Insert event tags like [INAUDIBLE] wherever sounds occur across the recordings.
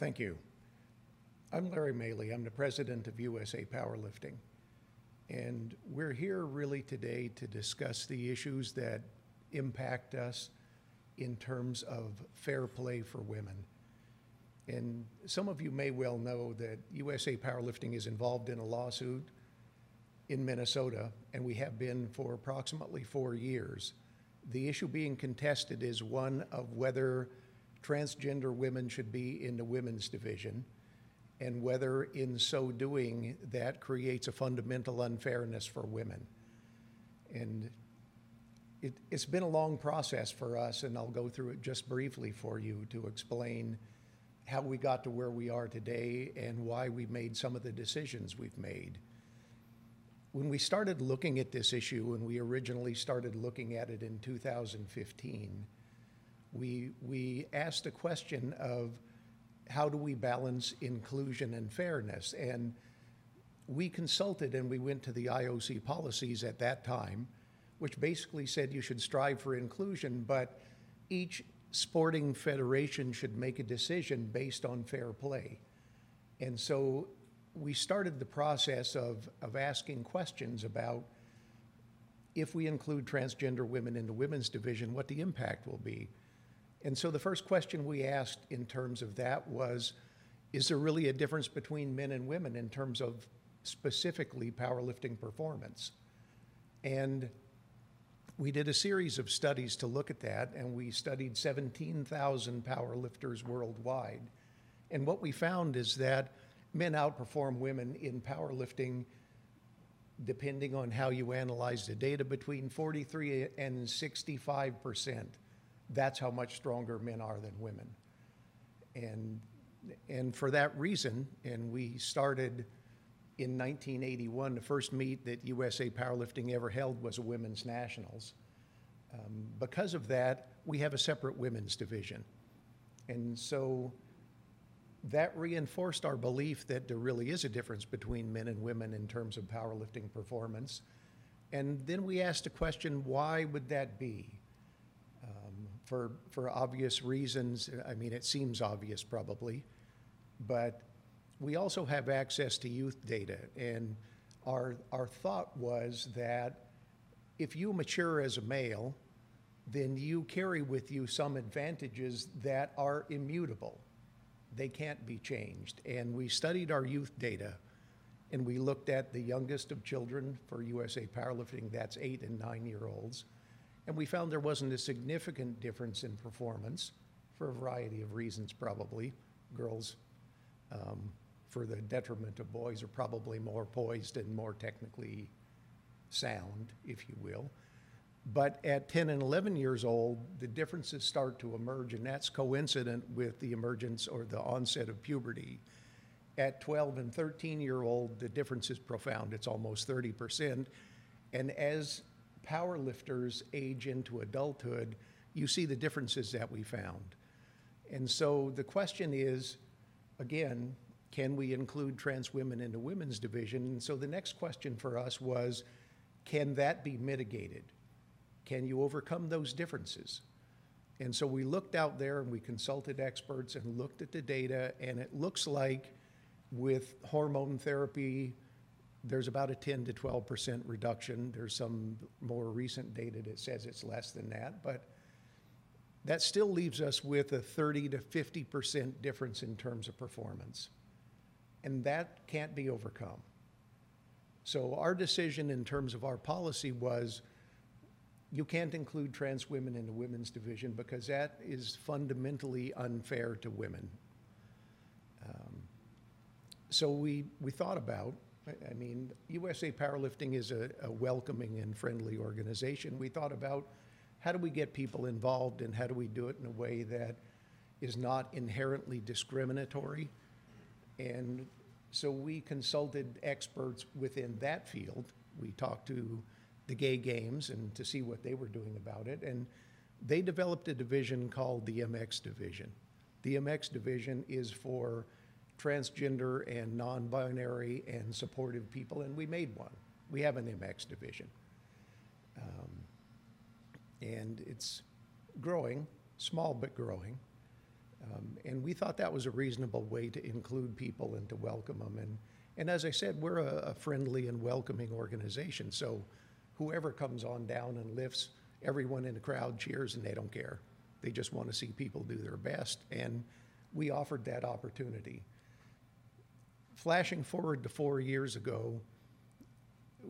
Thank you. I'm Larry Maile. I'm the president of USA Powerlifting. And we're here really today to discuss the issues that impact us in terms of fair play for women. And some of you may well know that USA Powerlifting is involved in a lawsuit in Minnesota, and we have been for approximately four years. The issue being contested is one of whether transgender women should be in the women's division and whether in so doing that creates a fundamental unfairness for women. And it, has been a long process for us, and I'll go through it just briefly for you to explain how we got to where we are today and why we made some of the decisions we've made. When we started looking at this issue, when we originally started looking at it in 2015, we, we asked a question of how do we balance inclusion and fairness? And we consulted and we went to the IOC policies at that time, which basically said you should strive for inclusion, but each sporting federation should make a decision based on fair play. And so we started the process of, of asking questions about if we include transgender women in the women's division, what the impact will be. And so the first question we asked in terms of that was Is there really a difference between men and women in terms of specifically powerlifting performance? And we did a series of studies to look at that, and we studied 17,000 powerlifters worldwide. And what we found is that men outperform women in powerlifting, depending on how you analyze the data, between 43 and 65 percent that's how much stronger men are than women. And, and for that reason, and we started in 1981, the first meet that USA Powerlifting ever held was a women's nationals. Um, because of that, we have a separate women's division. And so that reinforced our belief that there really is a difference between men and women in terms of powerlifting performance. And then we asked the question why would that be? For, for obvious reasons. I mean, it seems obvious probably, but we also have access to youth data. And our, our thought was that if you mature as a male, then you carry with you some advantages that are immutable. They can't be changed. And we studied our youth data and we looked at the youngest of children for USA Powerlifting, that's eight and nine year olds and we found there wasn't a significant difference in performance for a variety of reasons, probably. Girls, um, for the detriment of boys, are probably more poised and more technically sound, if you will. But at 10 and 11 years old, the differences start to emerge, and that's coincident with the emergence or the onset of puberty. At 12 and 13 year old, the difference is profound. It's almost 30%. And as power lifters age into adulthood, you see the differences that we found. And so the question is, again, can we include trans women in the women's division? And so the next question for us was, can that be mitigated? Can you overcome those differences? And so we looked out there and we consulted experts and looked at the data, and it looks like with hormone therapy, there's about a 10 to 12 percent reduction. There's some more recent data that says it's less than that, but that still leaves us with a 30 to 50 percent difference in terms of performance. And that can't be overcome. So our decision in terms of our policy was you can't include trans women in the women's division because that is fundamentally unfair to women. Um, so we, we thought about I mean, USA Powerlifting is a, a, welcoming and friendly organization. We thought about how do we get people involved and how do we do it in a way that is not inherently discriminatory. And so we consulted experts within that field. We talked to the gay games and to see what they were doing about it. And they developed a division called the MX division. The MX division is for transgender and non binary and supportive people, and we made one. We have an MX division. Um, and it's growing, small but growing. Um, And we thought that was a reasonable way to include people and to welcome them. And, and as I said, we're a a friendly and welcoming organization, so whoever comes on down and lifts, everyone in the crowd cheers and they don't care. They just want to see people do their best, and we offered that opportunity. Flashing forward to four years ago,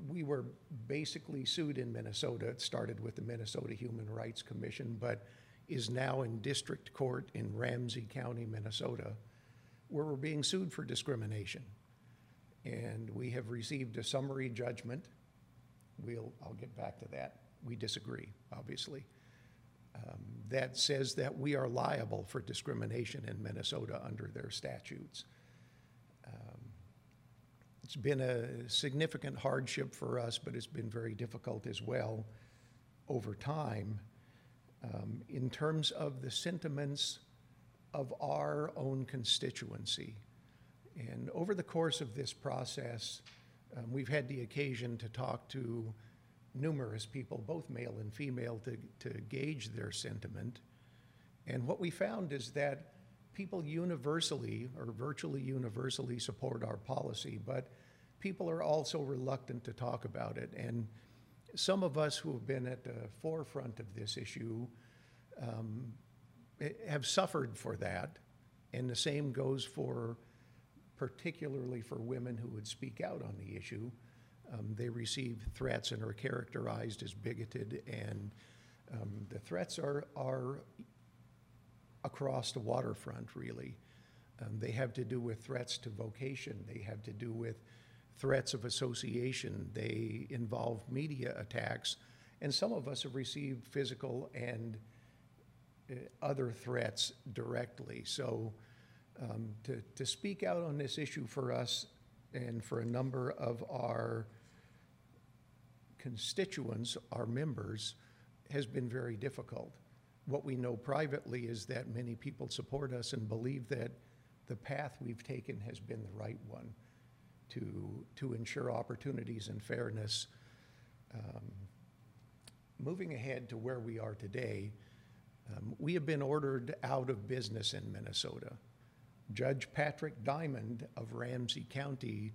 we were basically sued in Minnesota. It started with the Minnesota Human Rights Commission, but is now in district court in Ramsey County, Minnesota, where we're being sued for discrimination. And we have received a summary judgment. We'll, I'll get back to that. We disagree, obviously. Um, that says that we are liable for discrimination in Minnesota under their statutes. It's been a significant hardship for us, but it's been very difficult as well over time. Um, in terms of the sentiments of our own constituency. And over the course of this process, um, we've had the occasion to talk to numerous people, both male and female, to, to gauge their sentiment. And what we found is that people universally or virtually universally support our policy, but people are also reluctant to talk about it. And some of us who have been at the forefront of this issue um, eh, have suffered for that. And the same goes for, particularly for women who would speak out on the issue. Um, they receive threats and are characterized as bigoted, and um, the threats are, are across the waterfront, really. Um, they have to do with threats to vocation, they have to do with threats of association, they involve media attacks, and some of us have received physical and uh, other threats directly. So um, to, to speak out on this issue for us and for a number of our constituents, our members, has been very difficult. What we know privately is that many people support us and believe that the path we've taken has been the right one to, to ensure opportunities and fairness. Um, moving ahead to where we are today, um, we have been ordered out of business in Minnesota. Judge Patrick Diamond of Ramsey County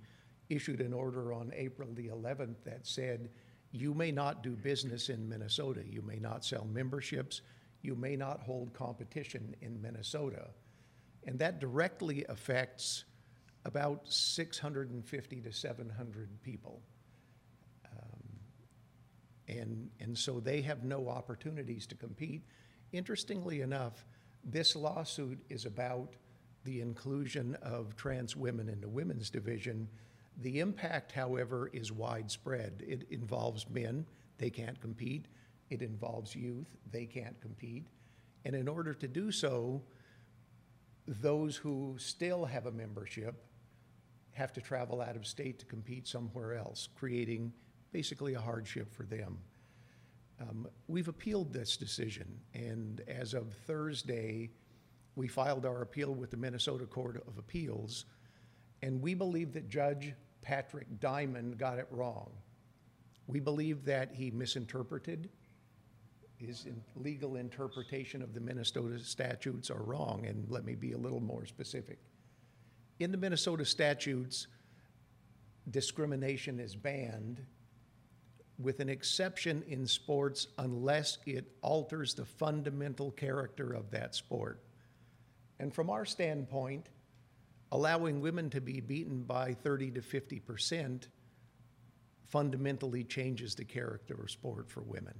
issued an order on April the 11th that said, you may not do business in Minnesota. You may not sell memberships. You may not hold competition in Minnesota. And that directly affects about 650 to 700 people. Um, and, and so they have no opportunities to compete. Interestingly enough, this lawsuit is about the inclusion of trans women in the women's division. The impact, however, is widespread. It involves men, they can't compete. It involves youth, they can't compete. And in order to do so, those who still have a membership have to travel out of state to compete somewhere else, creating basically a hardship for them. Um, we've appealed this decision, and as of Thursday, we filed our appeal with the Minnesota Court of Appeals, and we believe that Judge Patrick Diamond got it wrong. We believe that he misinterpreted. His in- legal interpretation of the Minnesota statutes are wrong, and let me be a little more specific. In the Minnesota statutes, discrimination is banned with an exception in sports unless it alters the fundamental character of that sport. And from our standpoint, allowing women to be beaten by 30 to 50 percent fundamentally changes the character of sport for women.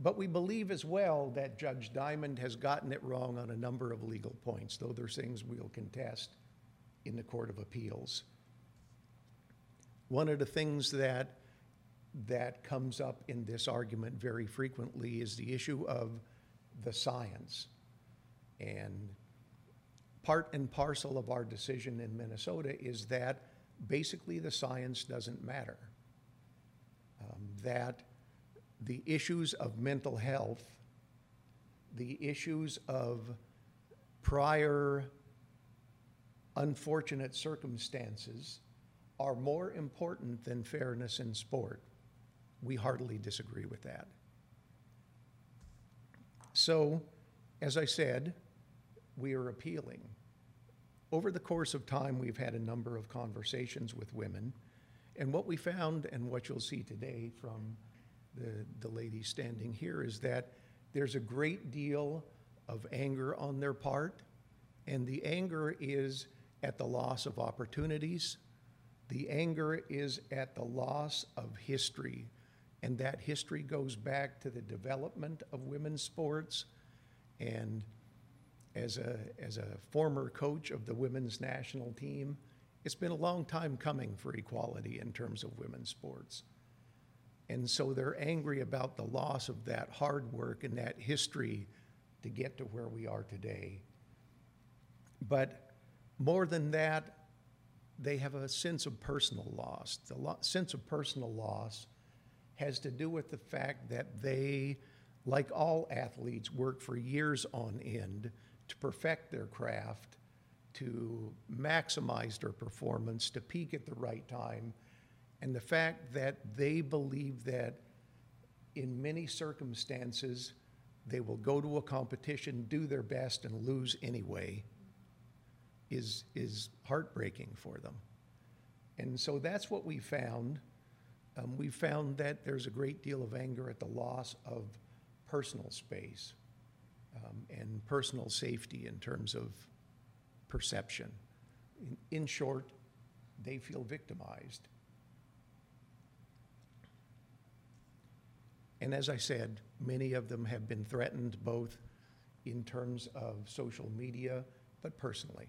But we believe as well that Judge Diamond has gotten it wrong on a number of legal points, though there's things we'll contest in the Court of Appeals. One of the things that that comes up in this argument very frequently is the issue of the science. And part and parcel of our decision in Minnesota is that basically the science doesn't matter. Um, that the issues of mental health, the issues of prior unfortunate circumstances are more important than fairness in sport. We heartily disagree with that. So, as I said, we are appealing. Over the course of time, we've had a number of conversations with women, and what we found, and what you'll see today from the, the lady standing here, is that there's a great deal of anger on their part, and the anger is at the loss of opportunities. The anger is at the loss of history, and that history goes back to the development of women's sports. And as a, as a former coach of the women's national team, it's been a long time coming for equality in terms of women's sports. And so they're angry about the loss of that hard work and that history to get to where we are today. But more than that, they have a sense of personal loss. The lo- sense of personal loss has to do with the fact that they, like all athletes, work for years on end to perfect their craft, to maximize their performance, to peak at the right time. And the fact that they believe that in many circumstances, they will go to a competition, do their best, and lose anyway is, is heartbreaking for them. And so that's what we found. Um, we found that there's a great deal of anger at the loss of personal space um, and personal safety in terms of perception. In, in short, they feel victimized. And as I said, many of them have been threatened both in terms of social media, but personally.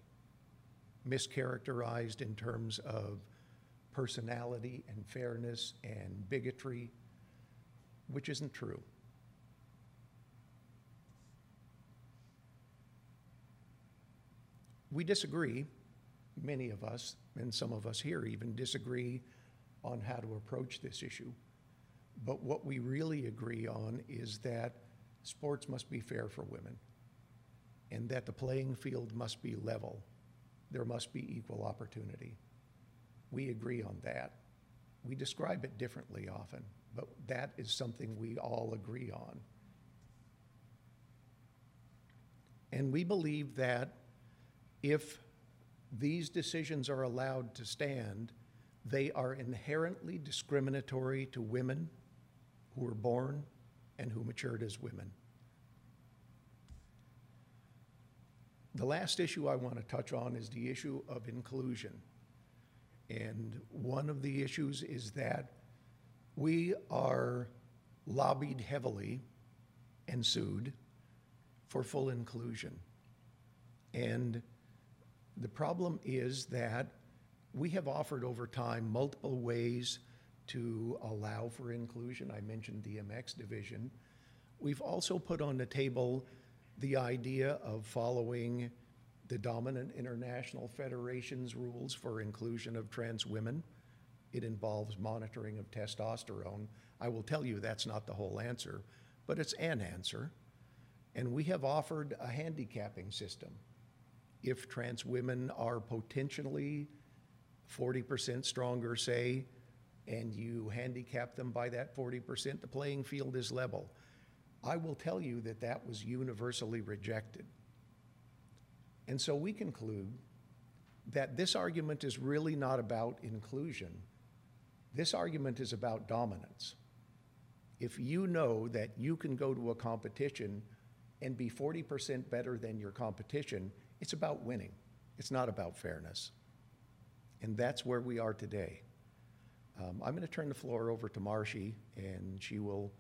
Mischaracterized in terms of personality and fairness and bigotry, which isn't true. We disagree, many of us, and some of us here even disagree on how to approach this issue. But what we really agree on is that sports must be fair for women and that the playing field must be level. There must be equal opportunity. We agree on that. We describe it differently often, but that is something we all agree on. And we believe that if these decisions are allowed to stand, they are inherently discriminatory to women who were born and who matured as women. The last issue I want to touch on is the issue of inclusion. And one of the issues is that we are lobbied heavily and sued for full inclusion. And the problem is that we have offered over time multiple ways to allow for inclusion. I mentioned the MX division. We've also put on the table the idea of following the dominant international federation's rules for inclusion of trans women. It involves monitoring of testosterone. I will tell you that's not the whole answer, but it's an answer. And we have offered a handicapping system. If trans women are potentially 40% stronger, say, and you handicap them by that 40%, the playing field is level. I will tell you that that was universally rejected. And so we conclude that this argument is really not about inclusion. This argument is about dominance. If you know that you can go to a competition and be 40% better than your competition, it's about winning. It's not about fairness. And that's where we are today. Um, I'm going to turn the floor over to Marshi, and she will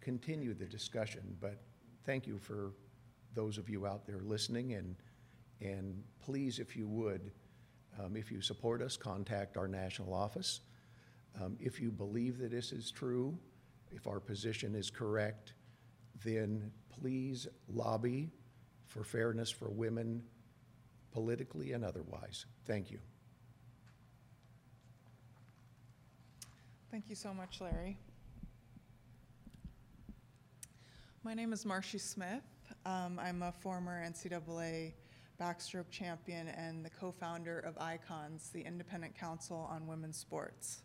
continue the discussion. But thank you for those of you out there listening, and and please, if you would, um, if you support us, contact our national office. Um, if you believe that this is true, if our position is correct, then please lobby for fairness for women politically and otherwise. Thank you. Thank you so much, Larry. My name is Marshi Smith. Um, I'm a former NCAA backstroke champion and the co-founder of ICONS, the Independent Council on Women's Sports.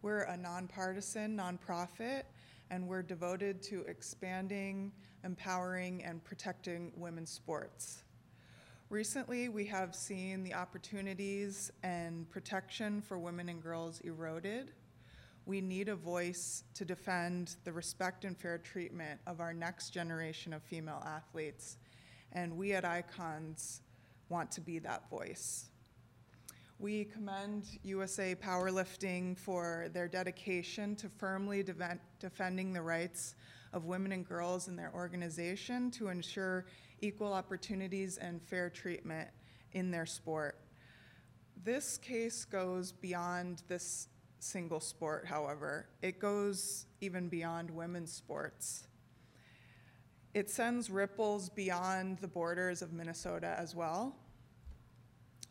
We're a nonpartisan nonprofit, and we're devoted to expanding, empowering, and protecting women's sports. Recently, we have seen the opportunities and protection for women and girls eroded. We need a voice to defend the respect and fair treatment of our next generation of female athletes, and we at Icons want to be that voice. We commend USA Powerlifting for their dedication to firmly deven- defending the rights of women and girls in their organization to ensure equal opportunities and fair treatment in their sport. This case goes beyond this single sport, however. It goes even beyond women's sports. It sends ripples beyond the borders of Minnesota as well.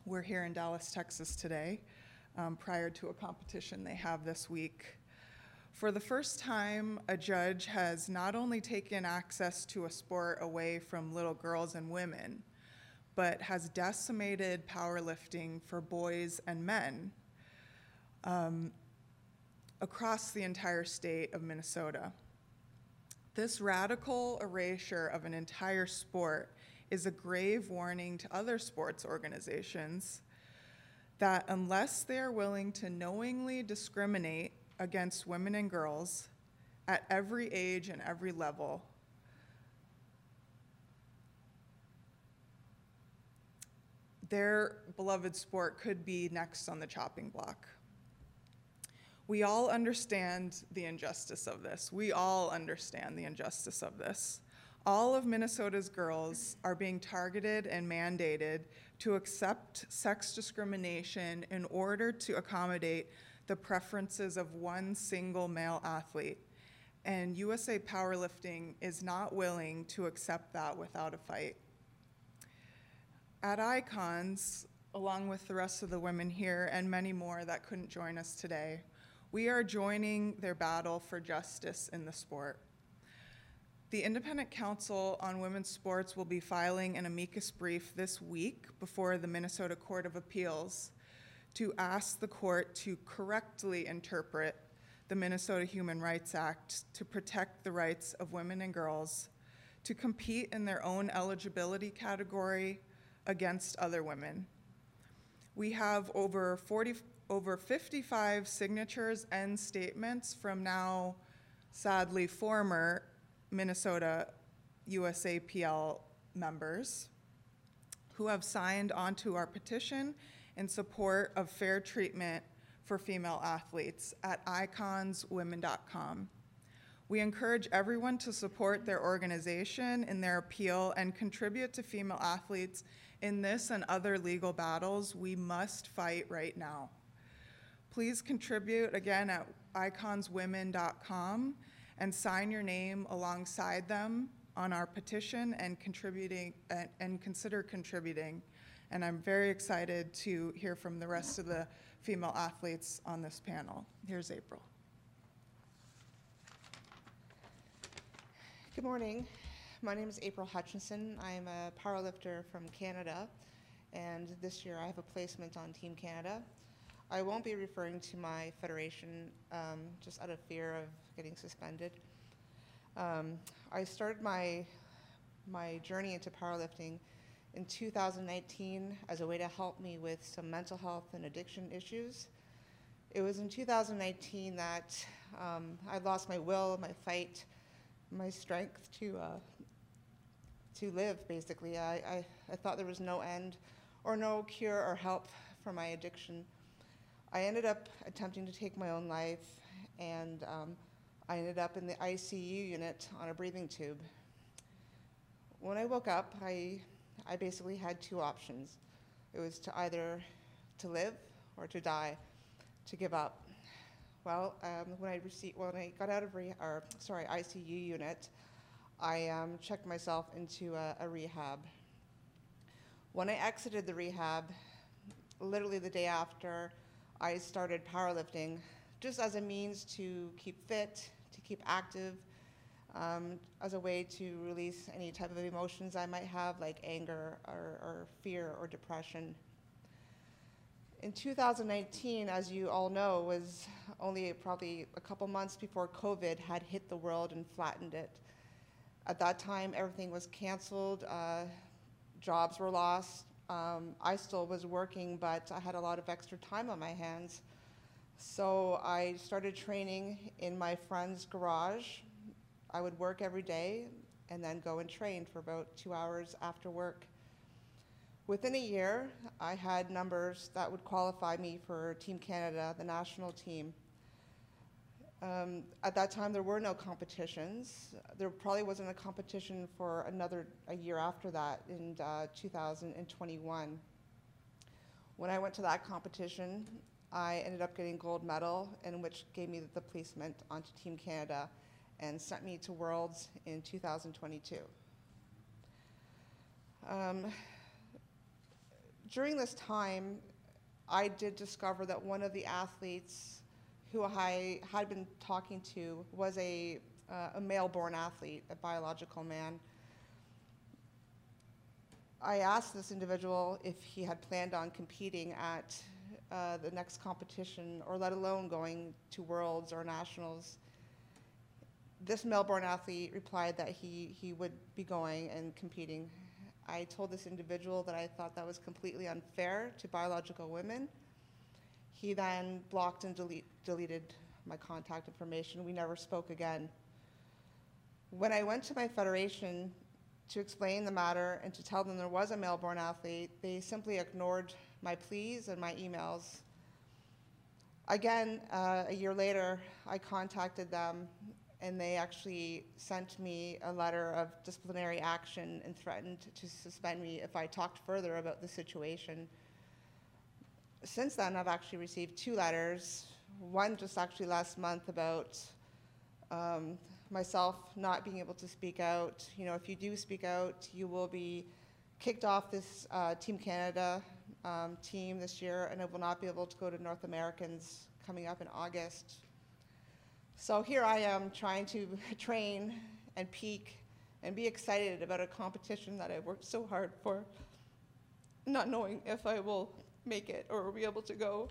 We're here in Dallas, Texas today, um, prior to a competition they have this week. For the first time, a judge has not only taken access to a sport away from little girls and women, but has decimated powerlifting for boys and men um, across the entire state of Minnesota. This radical erasure of an entire sport is a grave warning to other sports organizations that unless they are willing to knowingly discriminate against women and girls at every age and every level, their beloved sport could be next on the chopping block. We all understand the injustice of this. We all understand the injustice of this. All of Minnesota's girls are being targeted and mandated to accept sex discrimination in order to accommodate the preferences of one single male athlete. And USA Powerlifting is not willing to accept that without a fight. At Icons, along with the rest of the women here and many more that couldn't join us today, we are joining their battle for justice in the sport. The Independent Council on Women's Sports will be filing an amicus brief this week before the Minnesota Court of Appeals to ask the court to correctly interpret the Minnesota Human Rights Act to protect the rights of women and girls to compete in their own eligibility category against other women. We have over 40, over 55 signatures and statements from now sadly former Minnesota USAPL members who have signed onto our petition in support of fair treatment for female athletes at iconswomen.com. We encourage everyone to support their organization in their appeal and contribute to female athletes in this and other legal battles we must fight right now. Please contribute again at iconswomen.com and sign your name alongside them on our petition and contributing and, and consider contributing. And I'm very excited to hear from the rest of the female athletes on this panel. Here's April. Good morning. My name is April Hutchinson. I am a powerlifter from Canada, and this year I have a placement on Team Canada. I won't be referring to my federation um, just out of fear of getting suspended. Um, I started my my journey into powerlifting in 2019 as a way to help me with some mental health and addiction issues. It was in 2019 that um, I lost my will, my fight, my strength to uh, to live. Basically, I, I, I thought there was no end or no cure or help for my addiction. I ended up attempting to take my own life, and um, I ended up in the ICU unit on a breathing tube. When I woke up, I, I basically had two options. It was to either to live or to die, to give up. Well, um, when I received, when I got out of re- or, sorry ICU unit, I um, checked myself into a, a rehab. When I exited the rehab, literally the day after, I started powerlifting just as a means to keep fit, to keep active, um, as a way to release any type of emotions I might have, like anger or, or fear or depression. In 2019, as you all know, was only probably a couple months before COVID had hit the world and flattened it. At that time, everything was canceled, uh, jobs were lost, um, I still was working, but I had a lot of extra time on my hands. So I started training in my friend's garage. I would work every day and then go and train for about two hours after work. Within a year, I had numbers that would qualify me for Team Canada, the national team. Um, at that time, there were no competitions. There probably wasn't a competition for another a year after that in uh, 2021. When I went to that competition, I ended up getting gold medal, and which gave me the placement onto Team Canada and sent me to Worlds in 2022. Um, during this time, I did discover that one of the athletes who I had been talking to was a, uh, a male born athlete, a biological man. I asked this individual if he had planned on competing at uh, the next competition, or let alone going to Worlds or Nationals. This male born athlete replied that he, he would be going and competing. I told this individual that I thought that was completely unfair to biological women. He then blocked and delete, deleted my contact information. We never spoke again. When I went to my federation to explain the matter and to tell them there was a male born athlete, they simply ignored my pleas and my emails. Again, uh, a year later, I contacted them and they actually sent me a letter of disciplinary action and threatened to suspend me if I talked further about the situation. Since then, I've actually received two letters. One just actually last month about um, myself not being able to speak out. You know, if you do speak out, you will be kicked off this uh, Team Canada um, team this year, and I will not be able to go to North Americans coming up in August. So here I am trying to [LAUGHS] train and peak and be excited about a competition that I've worked so hard for, not knowing if I will make it or be able to go.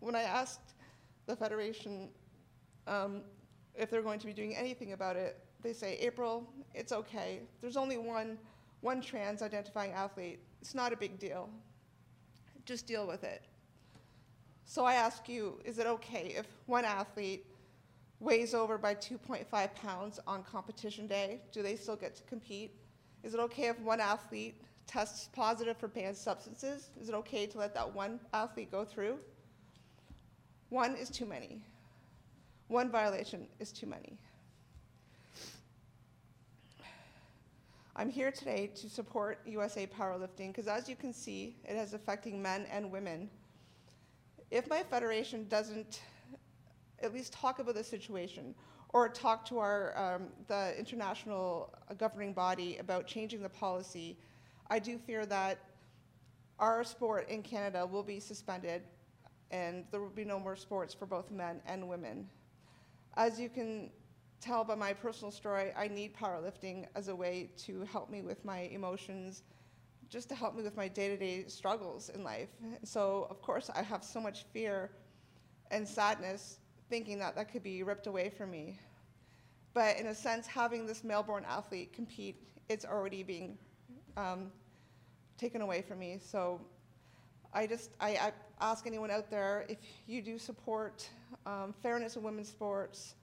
When I asked the Federation um, if they're going to be doing anything about it, they say, April, it's okay. There's only one, one trans identifying athlete. It's not a big deal. Just deal with it. So I ask you, is it okay if one athlete weighs over by 2.5 pounds on competition day? Do they still get to compete? Is it okay if one athlete tests positive for banned substances? Is it okay to let that one athlete go through? One is too many. One violation is too many. I'm here today to support USA Powerlifting because, as you can see, it is affecting men and women. If my federation doesn't at least talk about the situation or talk to our um, the international governing body about changing the policy, I do fear that our sport in Canada will be suspended and there will be no more sports for both men and women. As you can tell by my personal story, I need powerlifting as a way to help me with my emotions, just to help me with my day to day struggles in life. So, of course, I have so much fear and sadness thinking that that could be ripped away from me. But in a sense, having this male born athlete compete, it's already being um, taken away from me. So, I just I, I, ask anyone out there if you do support um, fairness in women's sports,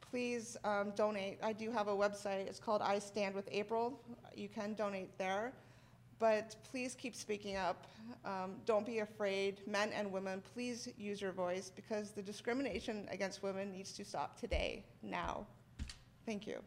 please um, donate. I do have a website. It's called I Stand with April. You can donate there. But please keep speaking up. Um, don't be afraid. Men and women, please use your voice because the discrimination against women needs to stop today, now. Thank you.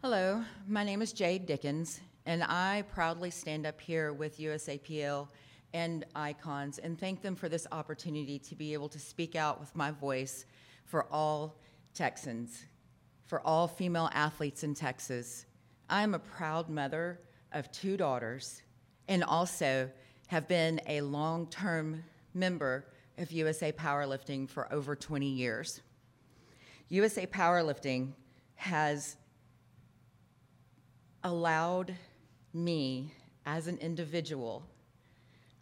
Hello, my name is Jade Dickens, and I proudly stand up here with USAPL and Icons and thank them for this opportunity to be able to speak out with my voice for all Texans, for all female athletes in Texas. I am a proud mother of two daughters and also have been a long term member of USA Powerlifting for over 20 years. USA Powerlifting has allowed me as an individual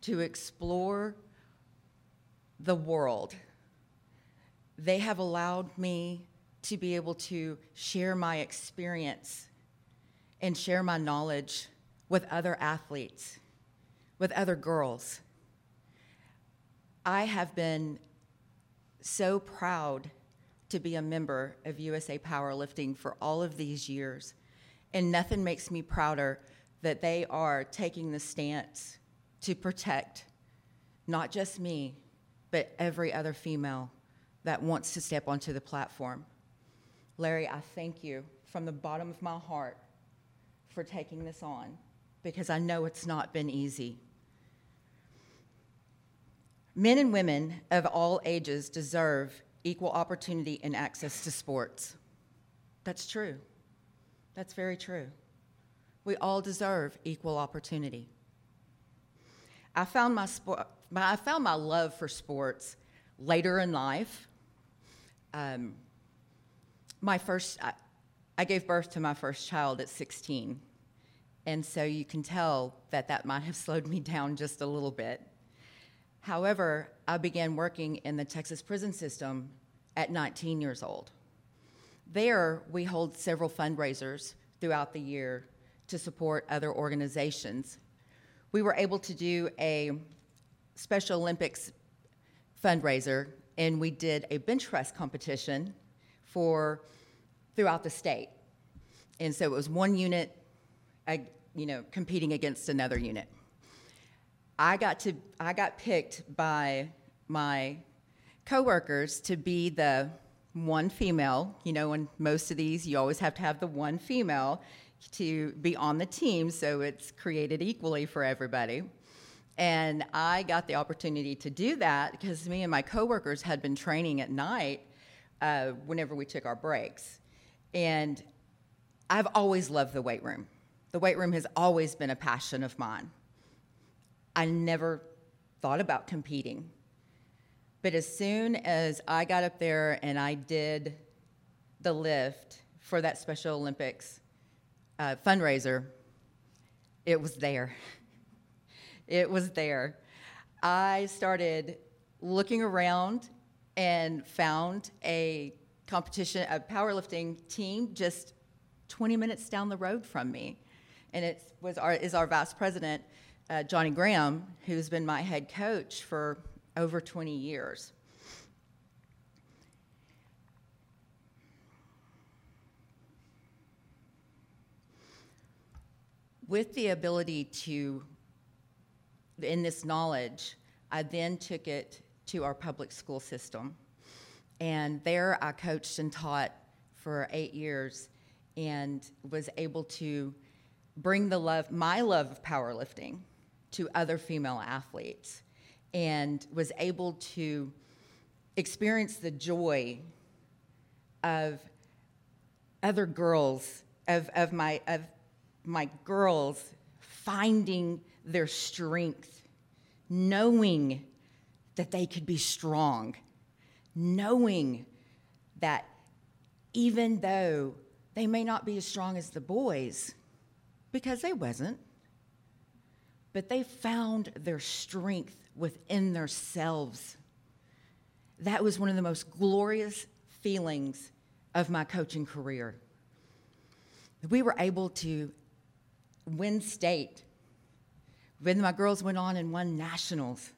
to explore the world. They have allowed me to be able to share my experience and share my knowledge with other athletes, with other girls. I have been so proud to be a member of USA Powerlifting for all of these years. And nothing makes me prouder that they are taking the stance to protect not just me, but every other female that wants to step onto the platform. Larry, I thank you from the bottom of my heart for taking this on because I know it's not been easy. Men and women of all ages deserve equal opportunity and access to sports. That's true. That's very true. We all deserve equal opportunity. I found my, sport, I found my love for sports later in life. Um, my first, I, I gave birth to my first child at 16. And so you can tell that that might have slowed me down just a little bit. However, I began working in the Texas prison system at 19 years old. There, we hold several fundraisers throughout the year to support other organizations. We were able to do a Special Olympics fundraiser, and we did a bench press competition for throughout the state. And so it was one unit, uh, you know, competing against another unit. I got to I got picked by my coworkers to be the one female. You know, in most of these, you always have to have the one female to be on the team, so it's created equally for everybody. And I got the opportunity to do that because me and my coworkers had been training at night uh, whenever we took our breaks. And I've always loved the weight room. The weight room has always been a passion of mine. I never thought about competing. But as soon as I got up there and I did the lift for that Special Olympics uh, fundraiser, it was there. [LAUGHS] It was there. I started looking around and found a competition, a powerlifting team just 20 minutes down the road from me. And it was our, is our vice president, uh, Johnny Graham, who's been my head coach for over 20 years. With the ability to, in this knowledge, I then took it to our public school system. And there I coached and taught for eight years and was able to bring the love, my love of powerlifting to other female athletes and was able to experience the joy of other girls, of, of, my, of my girls finding their strength, knowing that they could be strong, knowing that even though they may not be as strong as the boys, because they wasn't, but they found their strength within themselves. That was one of the most glorious feelings of my coaching career. We were able to win state. When my girls went on and won nationals,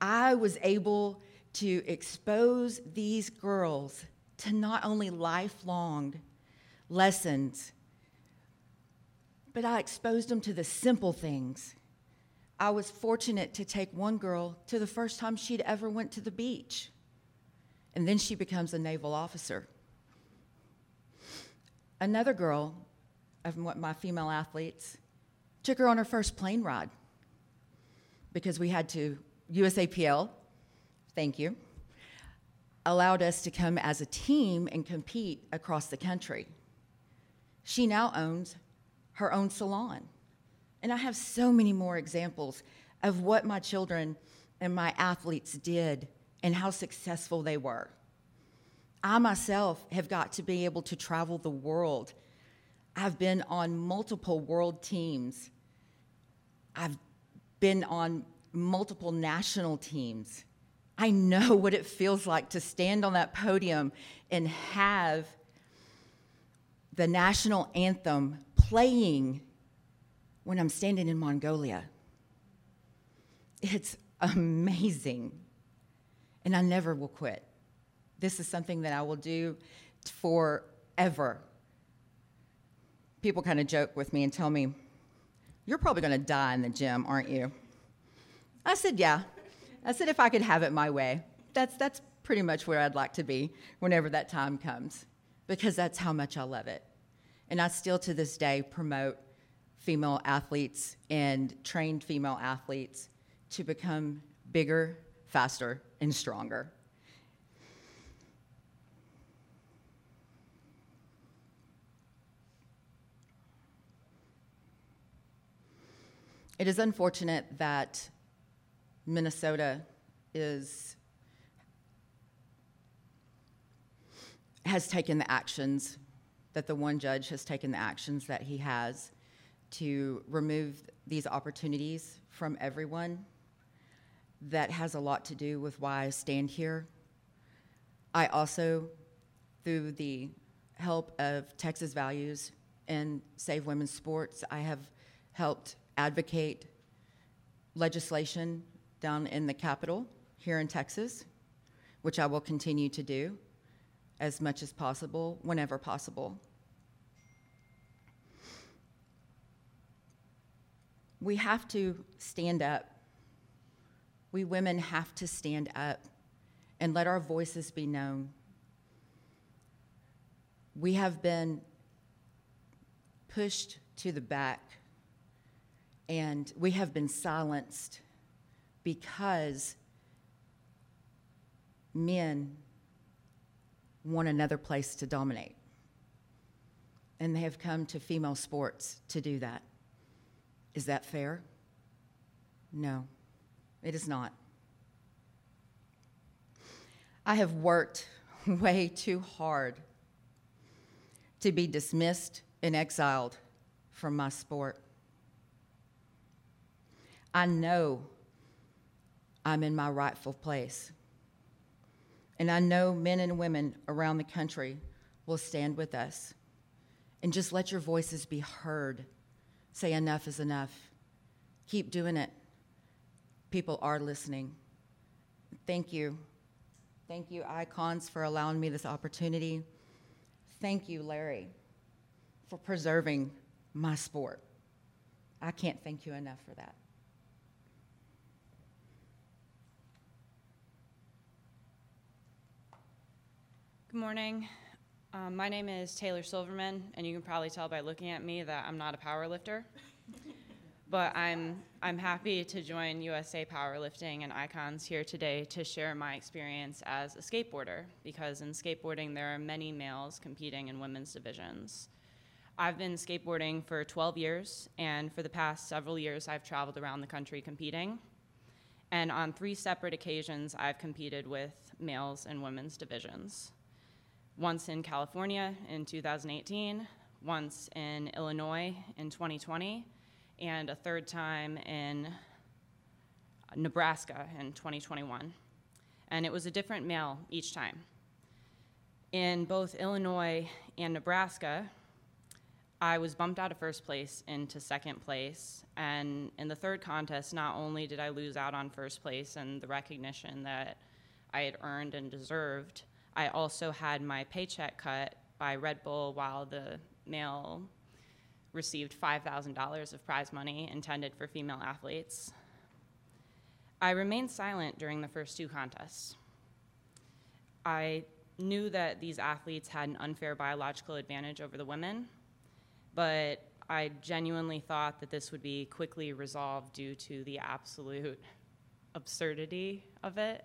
I was able to expose these girls to not only lifelong lessons, but I exposed them to the simple things. I was fortunate to take one girl to the first time she'd ever went to the beach. And then she becomes a naval officer. Another girl of my female athletes took her on her first plane ride because we had to, USAPL, thank you, allowed us to come as a team and compete across the country. She now owns her own salon. And I have so many more examples of what my children and my athletes did and how successful they were. I myself have got to be able to travel the world. I've been on multiple world teams. I've been on multiple national teams. I know what it feels like to stand on that podium and have the national anthem playing when I'm standing in Mongolia. It's amazing. And I never will quit. This is something that I will do forever. People kind of joke with me and tell me, You're probably going to die in the gym, aren't you? I said, Yeah. I said, If I could have it my way, that's, that's pretty much where I'd like to be whenever that time comes, because that's how much I love it. And I still to this day promote female athletes and trained female athletes to become bigger, faster, and stronger. It is unfortunate that Minnesota is has taken the actions that the one judge has taken the actions that he has to remove these opportunities from everyone. That has a lot to do with why I stand here. I also, through the help of Texas Values and Save Women's Sports, I have helped advocate legislation down in the Capitol here in Texas, which I will continue to do as much as possible, whenever possible. We have to stand up. We women have to stand up and let our voices be known. We have been pushed to the back and we have been silenced because men want another place to dominate. And they have come to female sports to do that. Is that fair? No, it is not. I have worked [LAUGHS] way too hard to be dismissed and exiled from my sport. I know I'm in my rightful place. And I know men and women around the country will stand with us. And just let your voices be heard. Say, enough is enough. Keep doing it. People are listening. Thank you. Thank you, Icons, for allowing me this opportunity. Thank you, Larry, for preserving my sport. I can't thank you enough for that. Good morning. Um, my name is Taylor Silverman, and you can probably tell by looking at me that I'm not a power lifter. [LAUGHS] but I'm, I'm happy to join USA Powerlifting and Icons here today to share my experience as a skateboarder, because in skateboarding, there are many males competing in women's divisions. I've been skateboarding for 12 years, and for the past several years, I've traveled around the country competing. And on three separate occasions, I've competed with males and women's divisions once in California in 2018, once in Illinois in 2020, and a third time in Nebraska in 2021. And it was a different male each time. In both Illinois and Nebraska, I was bumped out of first place into second place. And in the third contest, not only did I lose out on first place and the recognition that I had earned and deserved, I also had my paycheck cut by Red Bull while the male received $5,000 of prize money intended for female athletes. I remained silent during the first two contests. I knew that these athletes had an unfair biological advantage over the women, but I genuinely thought that this would be quickly resolved due to the absolute absurdity of it.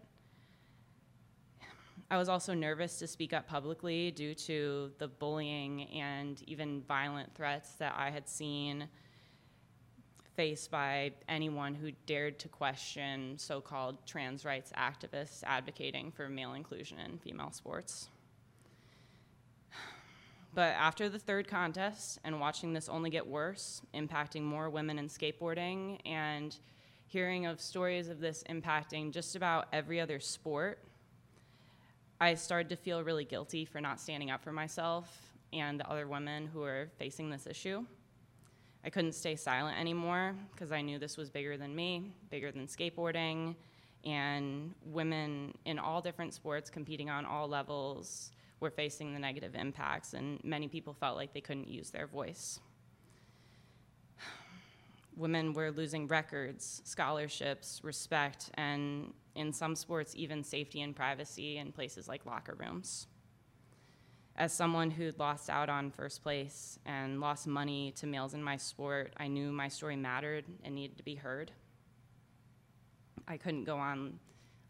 I was also nervous to speak up publicly due to the bullying and even violent threats that I had seen faced by anyone who dared to question so called trans rights activists advocating for male inclusion in female sports. But after the third contest and watching this only get worse, impacting more women in skateboarding, and hearing of stories of this impacting just about every other sport, I started to feel really guilty for not standing up for myself and the other women who were facing this issue. I couldn't stay silent anymore because I knew this was bigger than me, bigger than skateboarding, and women in all different sports competing on all levels were facing the negative impacts, and many people felt like they couldn't use their voice. Women were losing records, scholarships, respect, and in some sports, even safety and privacy in places like locker rooms. As someone who'd lost out on first place and lost money to males in my sport, I knew my story mattered and needed to be heard. I couldn't go on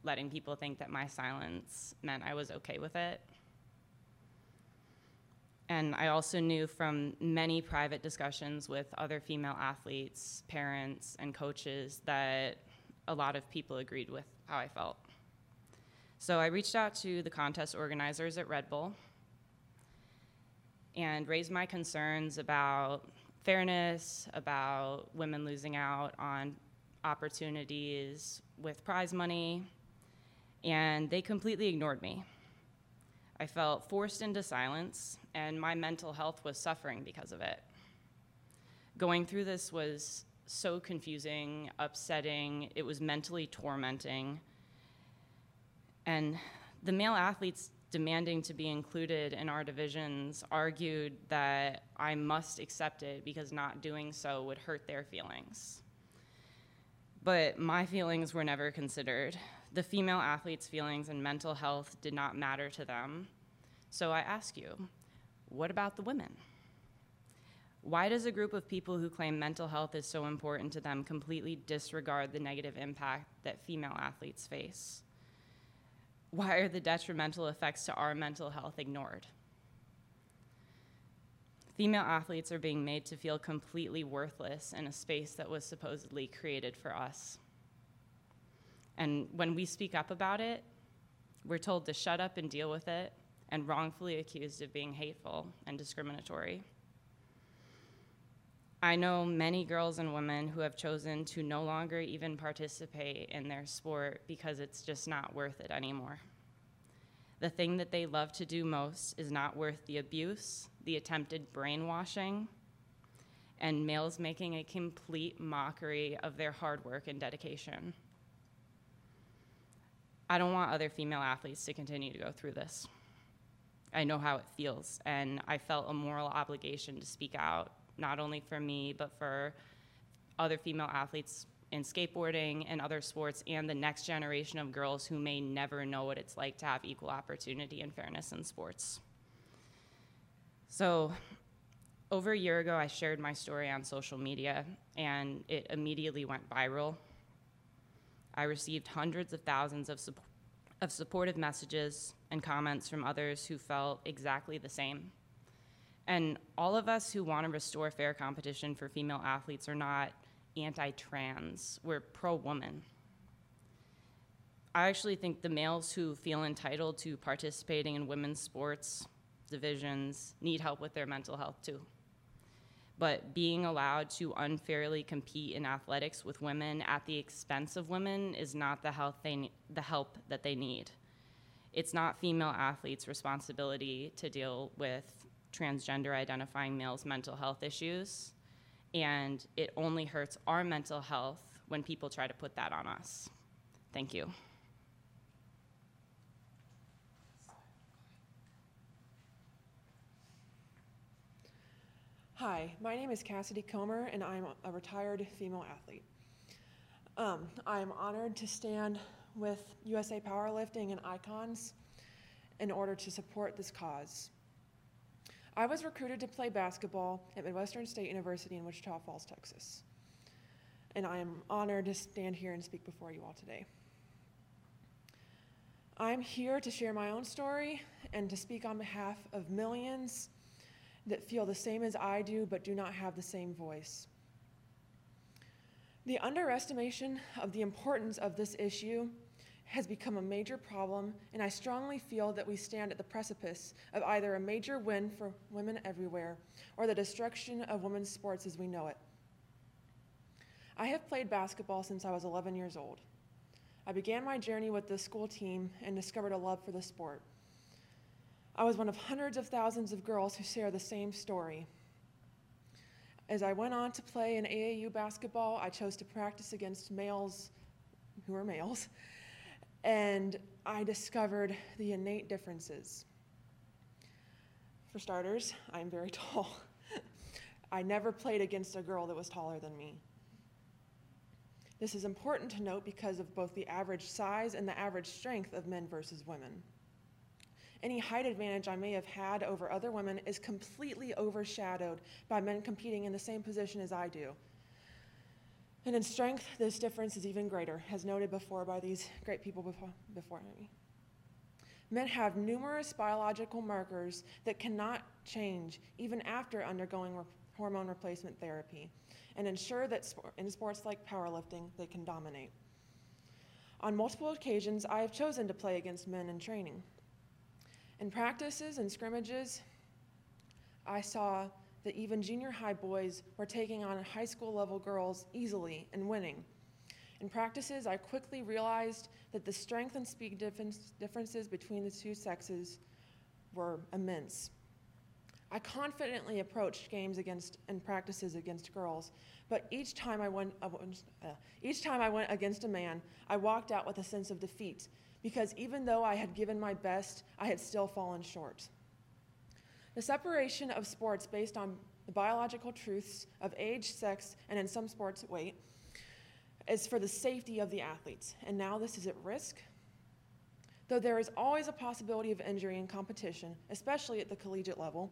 letting people think that my silence meant I was okay with it. And I also knew from many private discussions with other female athletes, parents, and coaches that a lot of people agreed with how I felt. So I reached out to the contest organizers at Red Bull and raised my concerns about fairness, about women losing out on opportunities with prize money, and they completely ignored me. I felt forced into silence, and my mental health was suffering because of it. Going through this was so confusing, upsetting, it was mentally tormenting. And the male athletes demanding to be included in our divisions argued that I must accept it because not doing so would hurt their feelings. But my feelings were never considered. The female athletes' feelings and mental health did not matter to them. So I ask you, what about the women? Why does a group of people who claim mental health is so important to them completely disregard the negative impact that female athletes face? Why are the detrimental effects to our mental health ignored? Female athletes are being made to feel completely worthless in a space that was supposedly created for us. And when we speak up about it, we're told to shut up and deal with it, and wrongfully accused of being hateful and discriminatory. I know many girls and women who have chosen to no longer even participate in their sport because it's just not worth it anymore. The thing that they love to do most is not worth the abuse, the attempted brainwashing, and males making a complete mockery of their hard work and dedication. I don't want other female athletes to continue to go through this. I know how it feels, and I felt a moral obligation to speak out, not only for me, but for other female athletes in skateboarding and other sports, and the next generation of girls who may never know what it's like to have equal opportunity and fairness in sports. So, over a year ago, I shared my story on social media, and it immediately went viral. I received hundreds of thousands of, sup- of supportive messages and comments from others who felt exactly the same. And all of us who want to restore fair competition for female athletes are not anti trans, we're pro woman. I actually think the males who feel entitled to participating in women's sports divisions need help with their mental health too. But being allowed to unfairly compete in athletics with women at the expense of women is not the, health they, the help that they need. It's not female athletes' responsibility to deal with transgender identifying males' mental health issues, and it only hurts our mental health when people try to put that on us. Thank you. Hi, my name is Kassidy Comer, and I'm a retired female athlete. Um, I am honored to stand with USA Powerlifting and Icons in order to support this cause. I was recruited to play basketball at Midwestern State University in Wichita Falls, Texas. And I am honored to stand here and speak before you all today. I'm here to share my own story and to speak on behalf of millions that feel the same as I do but do not have the same voice. The underestimation of the importance of this issue has become a major problem, and I strongly feel that we stand at the precipice of either a major win for women everywhere or the destruction of women's sports as we know it. I have played basketball since I was 11 years old. I began my journey with the school team and discovered a love for the sport. I was one of hundreds of thousands of girls who share the same story. As I went on to play in AAU basketball, I chose to practice against males who are males, and I discovered the innate differences. For starters, I'm very [LAUGHS] tall. I never played against a girl that was taller than me. This is important to note because of both the average size and the average strength of men versus women. Any height advantage I may have had over other women is completely overshadowed by men competing in the same position as I do. And in strength, this difference is even greater, as noted before by these great people before, before me. Men have numerous biological markers that cannot change even after undergoing re- hormone replacement therapy and ensure that sport, in sports like powerlifting, they can dominate. On multiple occasions, I have chosen to play against men in training. In practices and scrimmages, I saw that even junior high boys were taking on high school level girls easily and winning. In practices, I quickly realized that the strength and speed difference, differences between the two sexes were immense. I confidently approached games against and practices against girls, but each time I went, uh, each time I went against a man, I walked out with a sense of defeat because even though I had given my best, I had still fallen short. The separation of sports based on the biological truths of age, sex, and in some sports, weight, is for the safety of the athletes, and now this is at risk. Though there is always a possibility of injury in competition, especially at the collegiate level,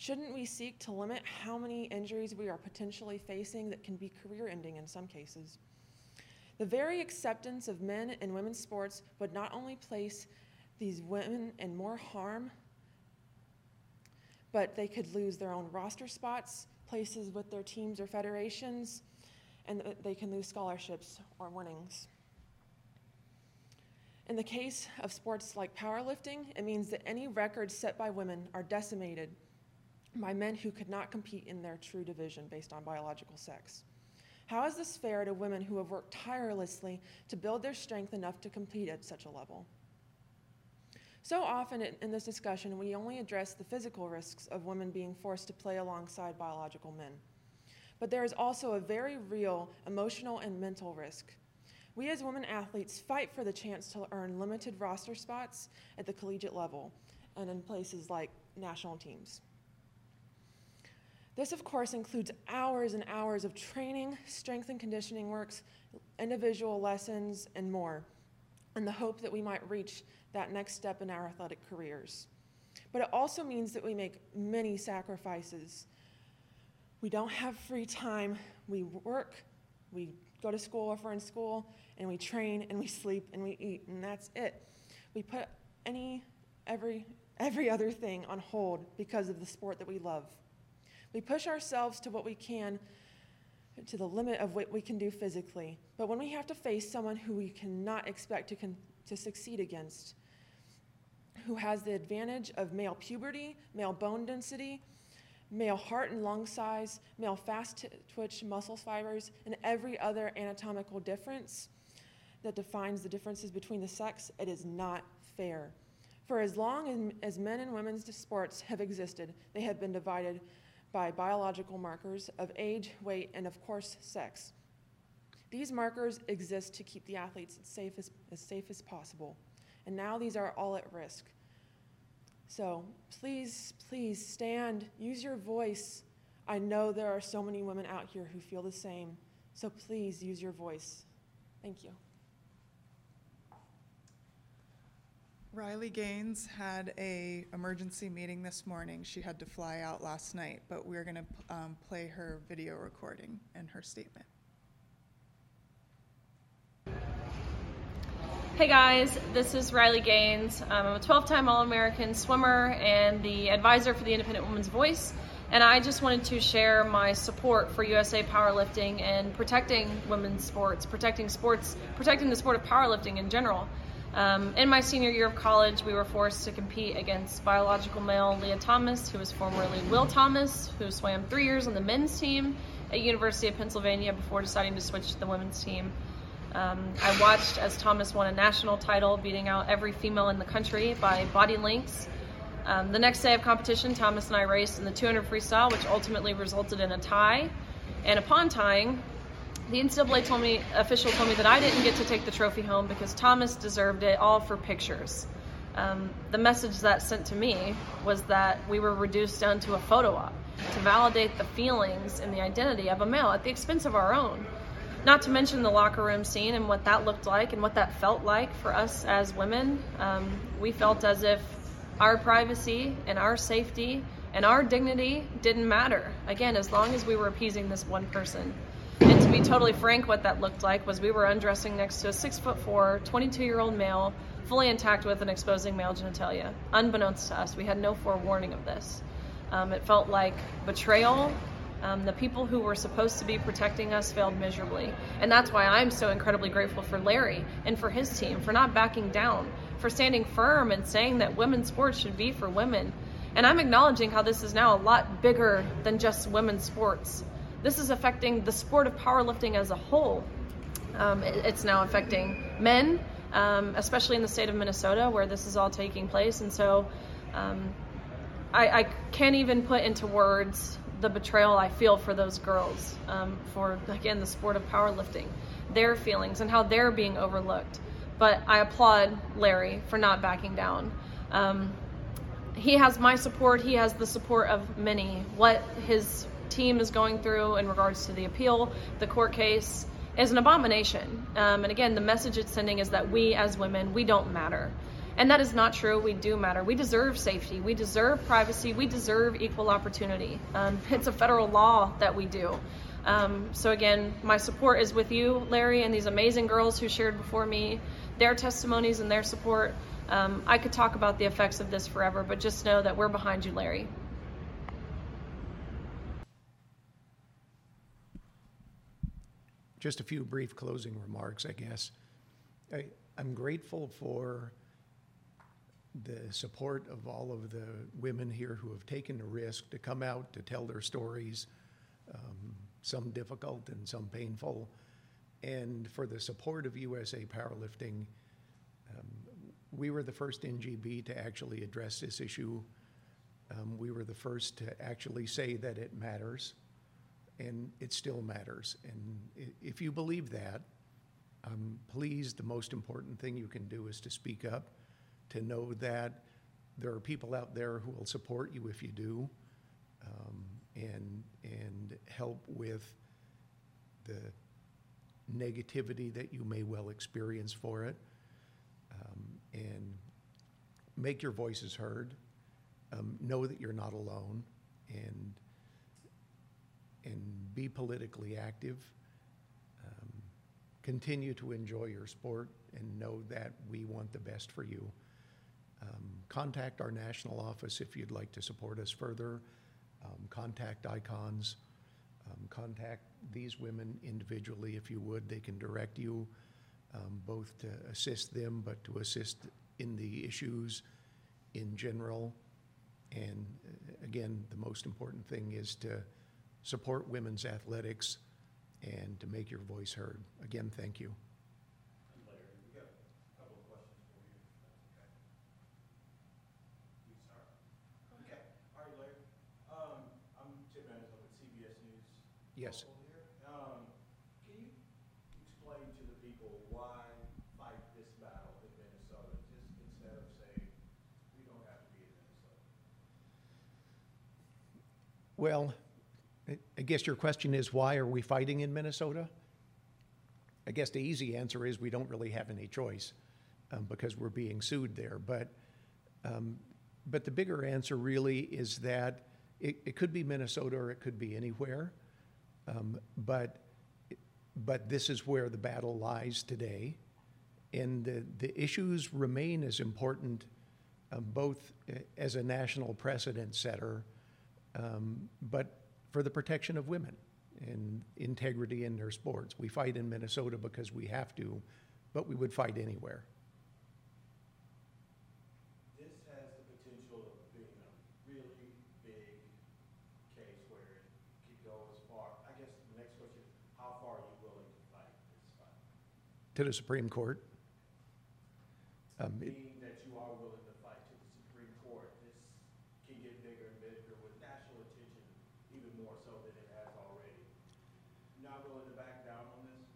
shouldn't we seek to limit how many injuries we are potentially facing that can be career ending in some cases? The very acceptance of men and women's sports would not only place these women in more harm, but they could lose their own roster spots, places with their teams or federations, and they can lose scholarships or winnings. In the case of sports like powerlifting, it means that any records set by women are decimated by men who could not compete in their true division based on biological sex. How is this fair to women who have worked tirelessly to build their strength enough to compete at such a level? So often in this discussion, we only address the physical risks of women being forced to play alongside biological men. But there is also a very real emotional and mental risk. We as women athletes fight for the chance to earn limited roster spots at the collegiate level and in places like national teams. This, of course, includes hours and hours of training, strength and conditioning works, individual lessons, and more, in the hope that we might reach that next step in our athletic careers. But it also means that we make many sacrifices. We don't have free time. We work, we go to school if we're in school, and we train and we sleep and we eat, and that's it. We put any, every, every other thing on hold because of the sport that we love. We push ourselves to what we can, to the limit of what we can do physically. But when we have to face someone who we cannot expect to, con- to succeed against, who has the advantage of male puberty, male bone density, male heart and lung size, male fast t- twitch muscle fibers, and every other anatomical difference that defines the differences between the sex, it is not fair. For as long as men and women's sports have existed, they have been divided by biological markers of age, weight, and of course, sex. These markers exist to keep the athletes safe as, as safe as possible. And now these are all at risk. So please, please stand, use your voice. I know there are so many women out here who feel the same. So please use your voice. Thank you. Riley Gaines had a emergency meeting this morning. She had to fly out last night, but we're going to um, play her video recording and her statement. Hey guys, this is Riley Gaines. Um, I'm a 12 time All American swimmer and the advisor for the Independent Woman's Voice. And I just wanted to share my support for USA Powerlifting and protecting women's sports, protecting sports, protecting the sport of powerlifting in general. Um, in my senior year of college, we were forced to compete against biological male Lia Thomas, who was formerly Will Thomas, who swam three years on the men's team at University of Pennsylvania before deciding to switch to the women's team. Um, I watched as Thomas won a national title, beating out every female in the country by body lengths. Um, the next day of competition, Thomas and I raced in the 200 freestyle, which ultimately resulted in a tie. And upon tying, the NCAA told me, official told me that I didn't get to take the trophy home because Thomas deserved it all for pictures. Um, the message that sent to me was that we were reduced down to a photo op to validate the feelings and the identity of a male at the expense of our own. Not to mention the locker room scene and what that looked like and what that felt like for us as women. Um, we felt as if our privacy and our safety and our dignity didn't matter. Again, as long as we were appeasing this one person. To be totally frank, what that looked like was we were undressing next to a six foot four, 22 year old male, fully intact with and exposing male genitalia. Unbeknownst to us, we had no forewarning of this. Um, it felt like betrayal. Um, the people who were supposed to be protecting us failed miserably. And that's why I'm so incredibly grateful for Larry and for his team for not backing down, for standing firm and saying that women's sports should be for women. And I'm acknowledging how this is now a lot bigger than just women's sports. This is affecting the sport of powerlifting as a whole. Um, it- it's now affecting men, um, especially in the state of Minnesota where this is all taking place. And so um, I, I can't even put into words the betrayal I feel for those girls, um, for again the sport of powerlifting, their feelings and how they're being overlooked. But I applaud Larry for not backing down. Um, he has my support. He has the support of many. What his team is going through in regards to the appeal, the court case, is an abomination. Um, and again, the message it's sending is that we as women, we don't matter. And that is not true. We do matter. We deserve safety. We deserve privacy. We deserve equal opportunity. Um, [LAUGHS] it's a federal law that we do. Um, so, again, my support is with you, Larry, and these amazing girls who shared before me their testimonies and their support. Um, I could talk about the effects of this forever, but just know that we're behind you, Larry. Just a few brief closing remarks, I guess. I, I'm grateful for the support of all of the women here who have taken the risk to come out to tell their stories, um, some difficult and some painful, and for the support of USA Powerlifting. Um, we were the first NGB to actually address this issue. Um, we were the first to actually say that it matters, and it still matters. And if you believe that, um, please, the most important thing you can do is to speak up, to know that there are people out there who will support you if you do, um, and and help with the negativity that you may well experience for it, um, and make your voices heard. Um, know that you're not alone, and and be politically active. Um, continue to enjoy your sport and know that we want the best for you. Um, contact our national office if you'd like to support us further. Um, contact Icons. Um, contact these women individually if you would. They can direct you um, both to assist them, but to assist in the issues in general. And uh, again, the most important thing is to support women's athletics and to make your voice heard. Again, thank you. Yes. Um, can you explain to the people why fight this battle in Minnesota, just instead of saying, we don't have to be in Minnesota? Well, I- guess your question is why are we fighting in Minnesota? I guess the easy answer is we don't really have any choice um, because we're being sued there. But, um, but the bigger answer really is that it, it could be Minnesota or it could be anywhere. Um, but, but this is where the battle lies today. And the, the issues remain as important, um, both uh, as a national precedent setter, um, but for the protection of women and integrity in their sports. We fight in Minnesota because we have to, but we would fight anywhere. This has the potential of being a really big case where it could go as far. I guess the next question how far are you willing to fight this fight? To the Supreme Court. Willing to back down on this?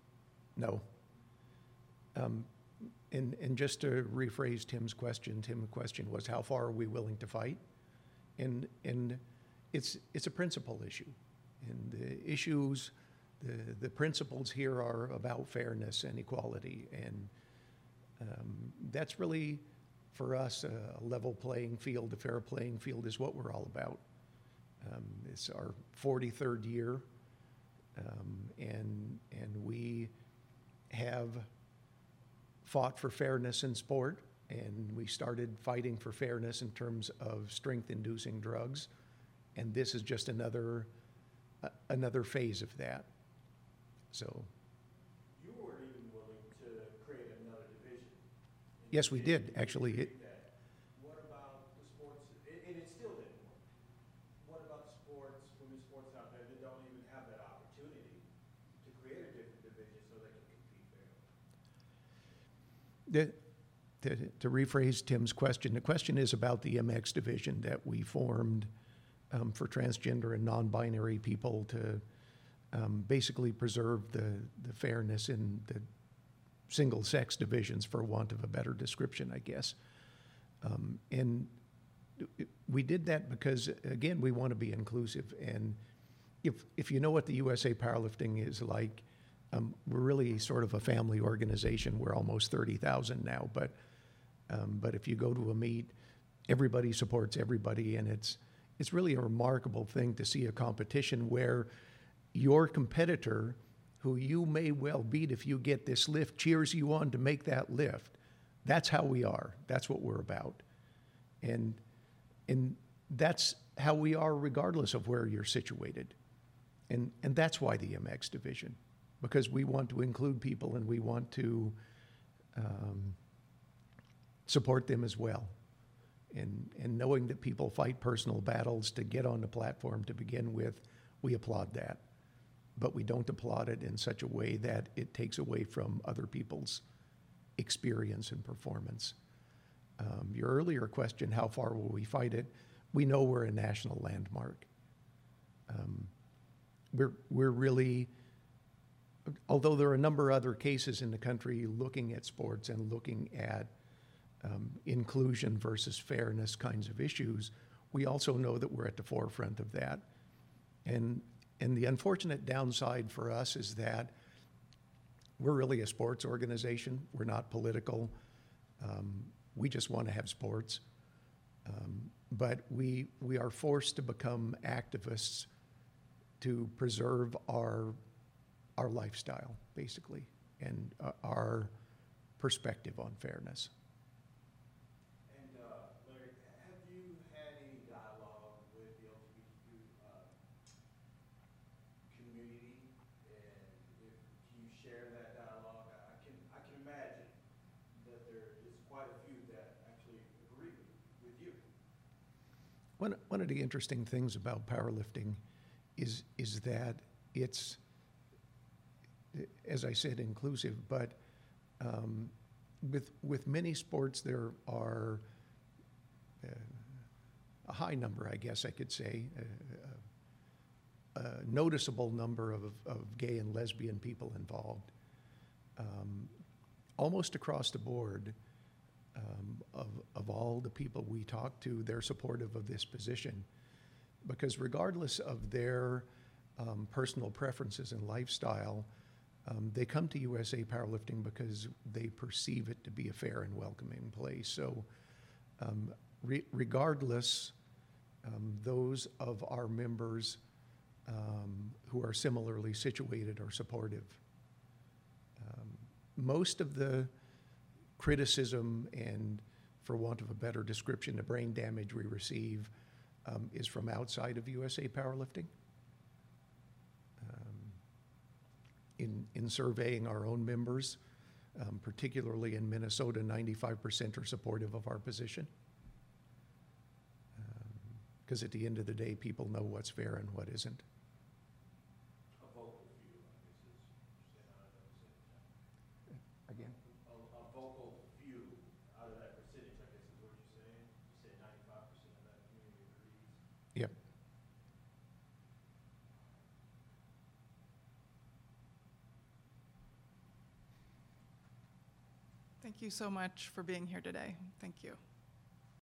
No. Um, And, and just to rephrase Tim's question, Tim's question was, how far are we willing to fight? And, and it's, it's a principle issue. And the issues, the, the principles here are about fairness and equality. And um, that's really, for us, a level playing field, a fair playing field is what we're all about. Um, It's our 43rd year, um, and, and we have fought for fairness in sport, and we started fighting for fairness in terms of strength-inducing drugs, and this is just another, a- another phase of that. So, You weren't even willing to create another division. Yes, we did, actually. It- agreed that. What about the sports, and, and it still didn't work. What about the sports, women's sports out there that don't even have that opportunity to create a different division so they can compete fairly? The, to, to rephrase Tim's question, the question is about the MX division that we formed um, for transgender and non-binary people to um, basically preserve the, the fairness in the single-sex divisions, for want of a better description, I guess. Um, and we did that because, again, we want to be inclusive. And if, if you know what the USA Powerlifting is like, um, we're really sort of a family organization. We're almost 30,000 now, but, um, but if you go to a meet, everybody supports everybody, and it's, it's really a remarkable thing to see a competition where your competitor, who you may well beat if you get this lift, cheers you on to make that lift. That's how we are. That's what we're about. And, and that's how we are regardless of where you're situated. And, and that's why the MX division, because we want to include people and we want to um, support them as well. And, and knowing that people fight personal battles to get on the platform to begin with, we applaud that. But we don't applaud it in such a way that it takes away from other people's experience and performance. Um, your earlier question, how far will we fight it? We know we're a national landmark. Um, we're, we're really, although there are a number of other cases in the country looking at sports and looking at um, inclusion versus fairness kinds of issues, we also know that we're at the forefront of that. And, and the unfortunate downside for us is that we're really a sports organization. We're not political. Um, we just want to have sports. Um, but we, we are forced to become activists to preserve our, our lifestyle, basically, and uh, our perspective on fairness. And, uh, Larry, have you had any dialogue with the LGBTQ, uh, community? And if you share that dialogue, I I can, I can imagine that there is quite a few that actually agree with, with you. One, one of the interesting things about powerlifting is, is that it's, as I said, inclusive, but um, with, with many sports, there are uh, a high number, I guess I could say, uh, a noticeable number of, of gay and lesbian people involved. Um, almost across the board, um, of, of all the people we talk to, they're supportive of this position. Because regardless of their um, personal preferences and lifestyle, um, they come to USA Powerlifting because they perceive it to be a fair and welcoming place. So, um, re- regardless, um, those of our members um, who are similarly situated are supportive. Um, most of the criticism and, for want of a better description, the brain damage we receive um, is from outside of USA Powerlifting. Um, in, in surveying our own members, um, particularly in Minnesota, 95% are supportive of our position. Because at the end of the day, people know what's fair and what isn't. A vocal few, I guess is, saying I know, saying. I Thank you so much for being here today. Thank you.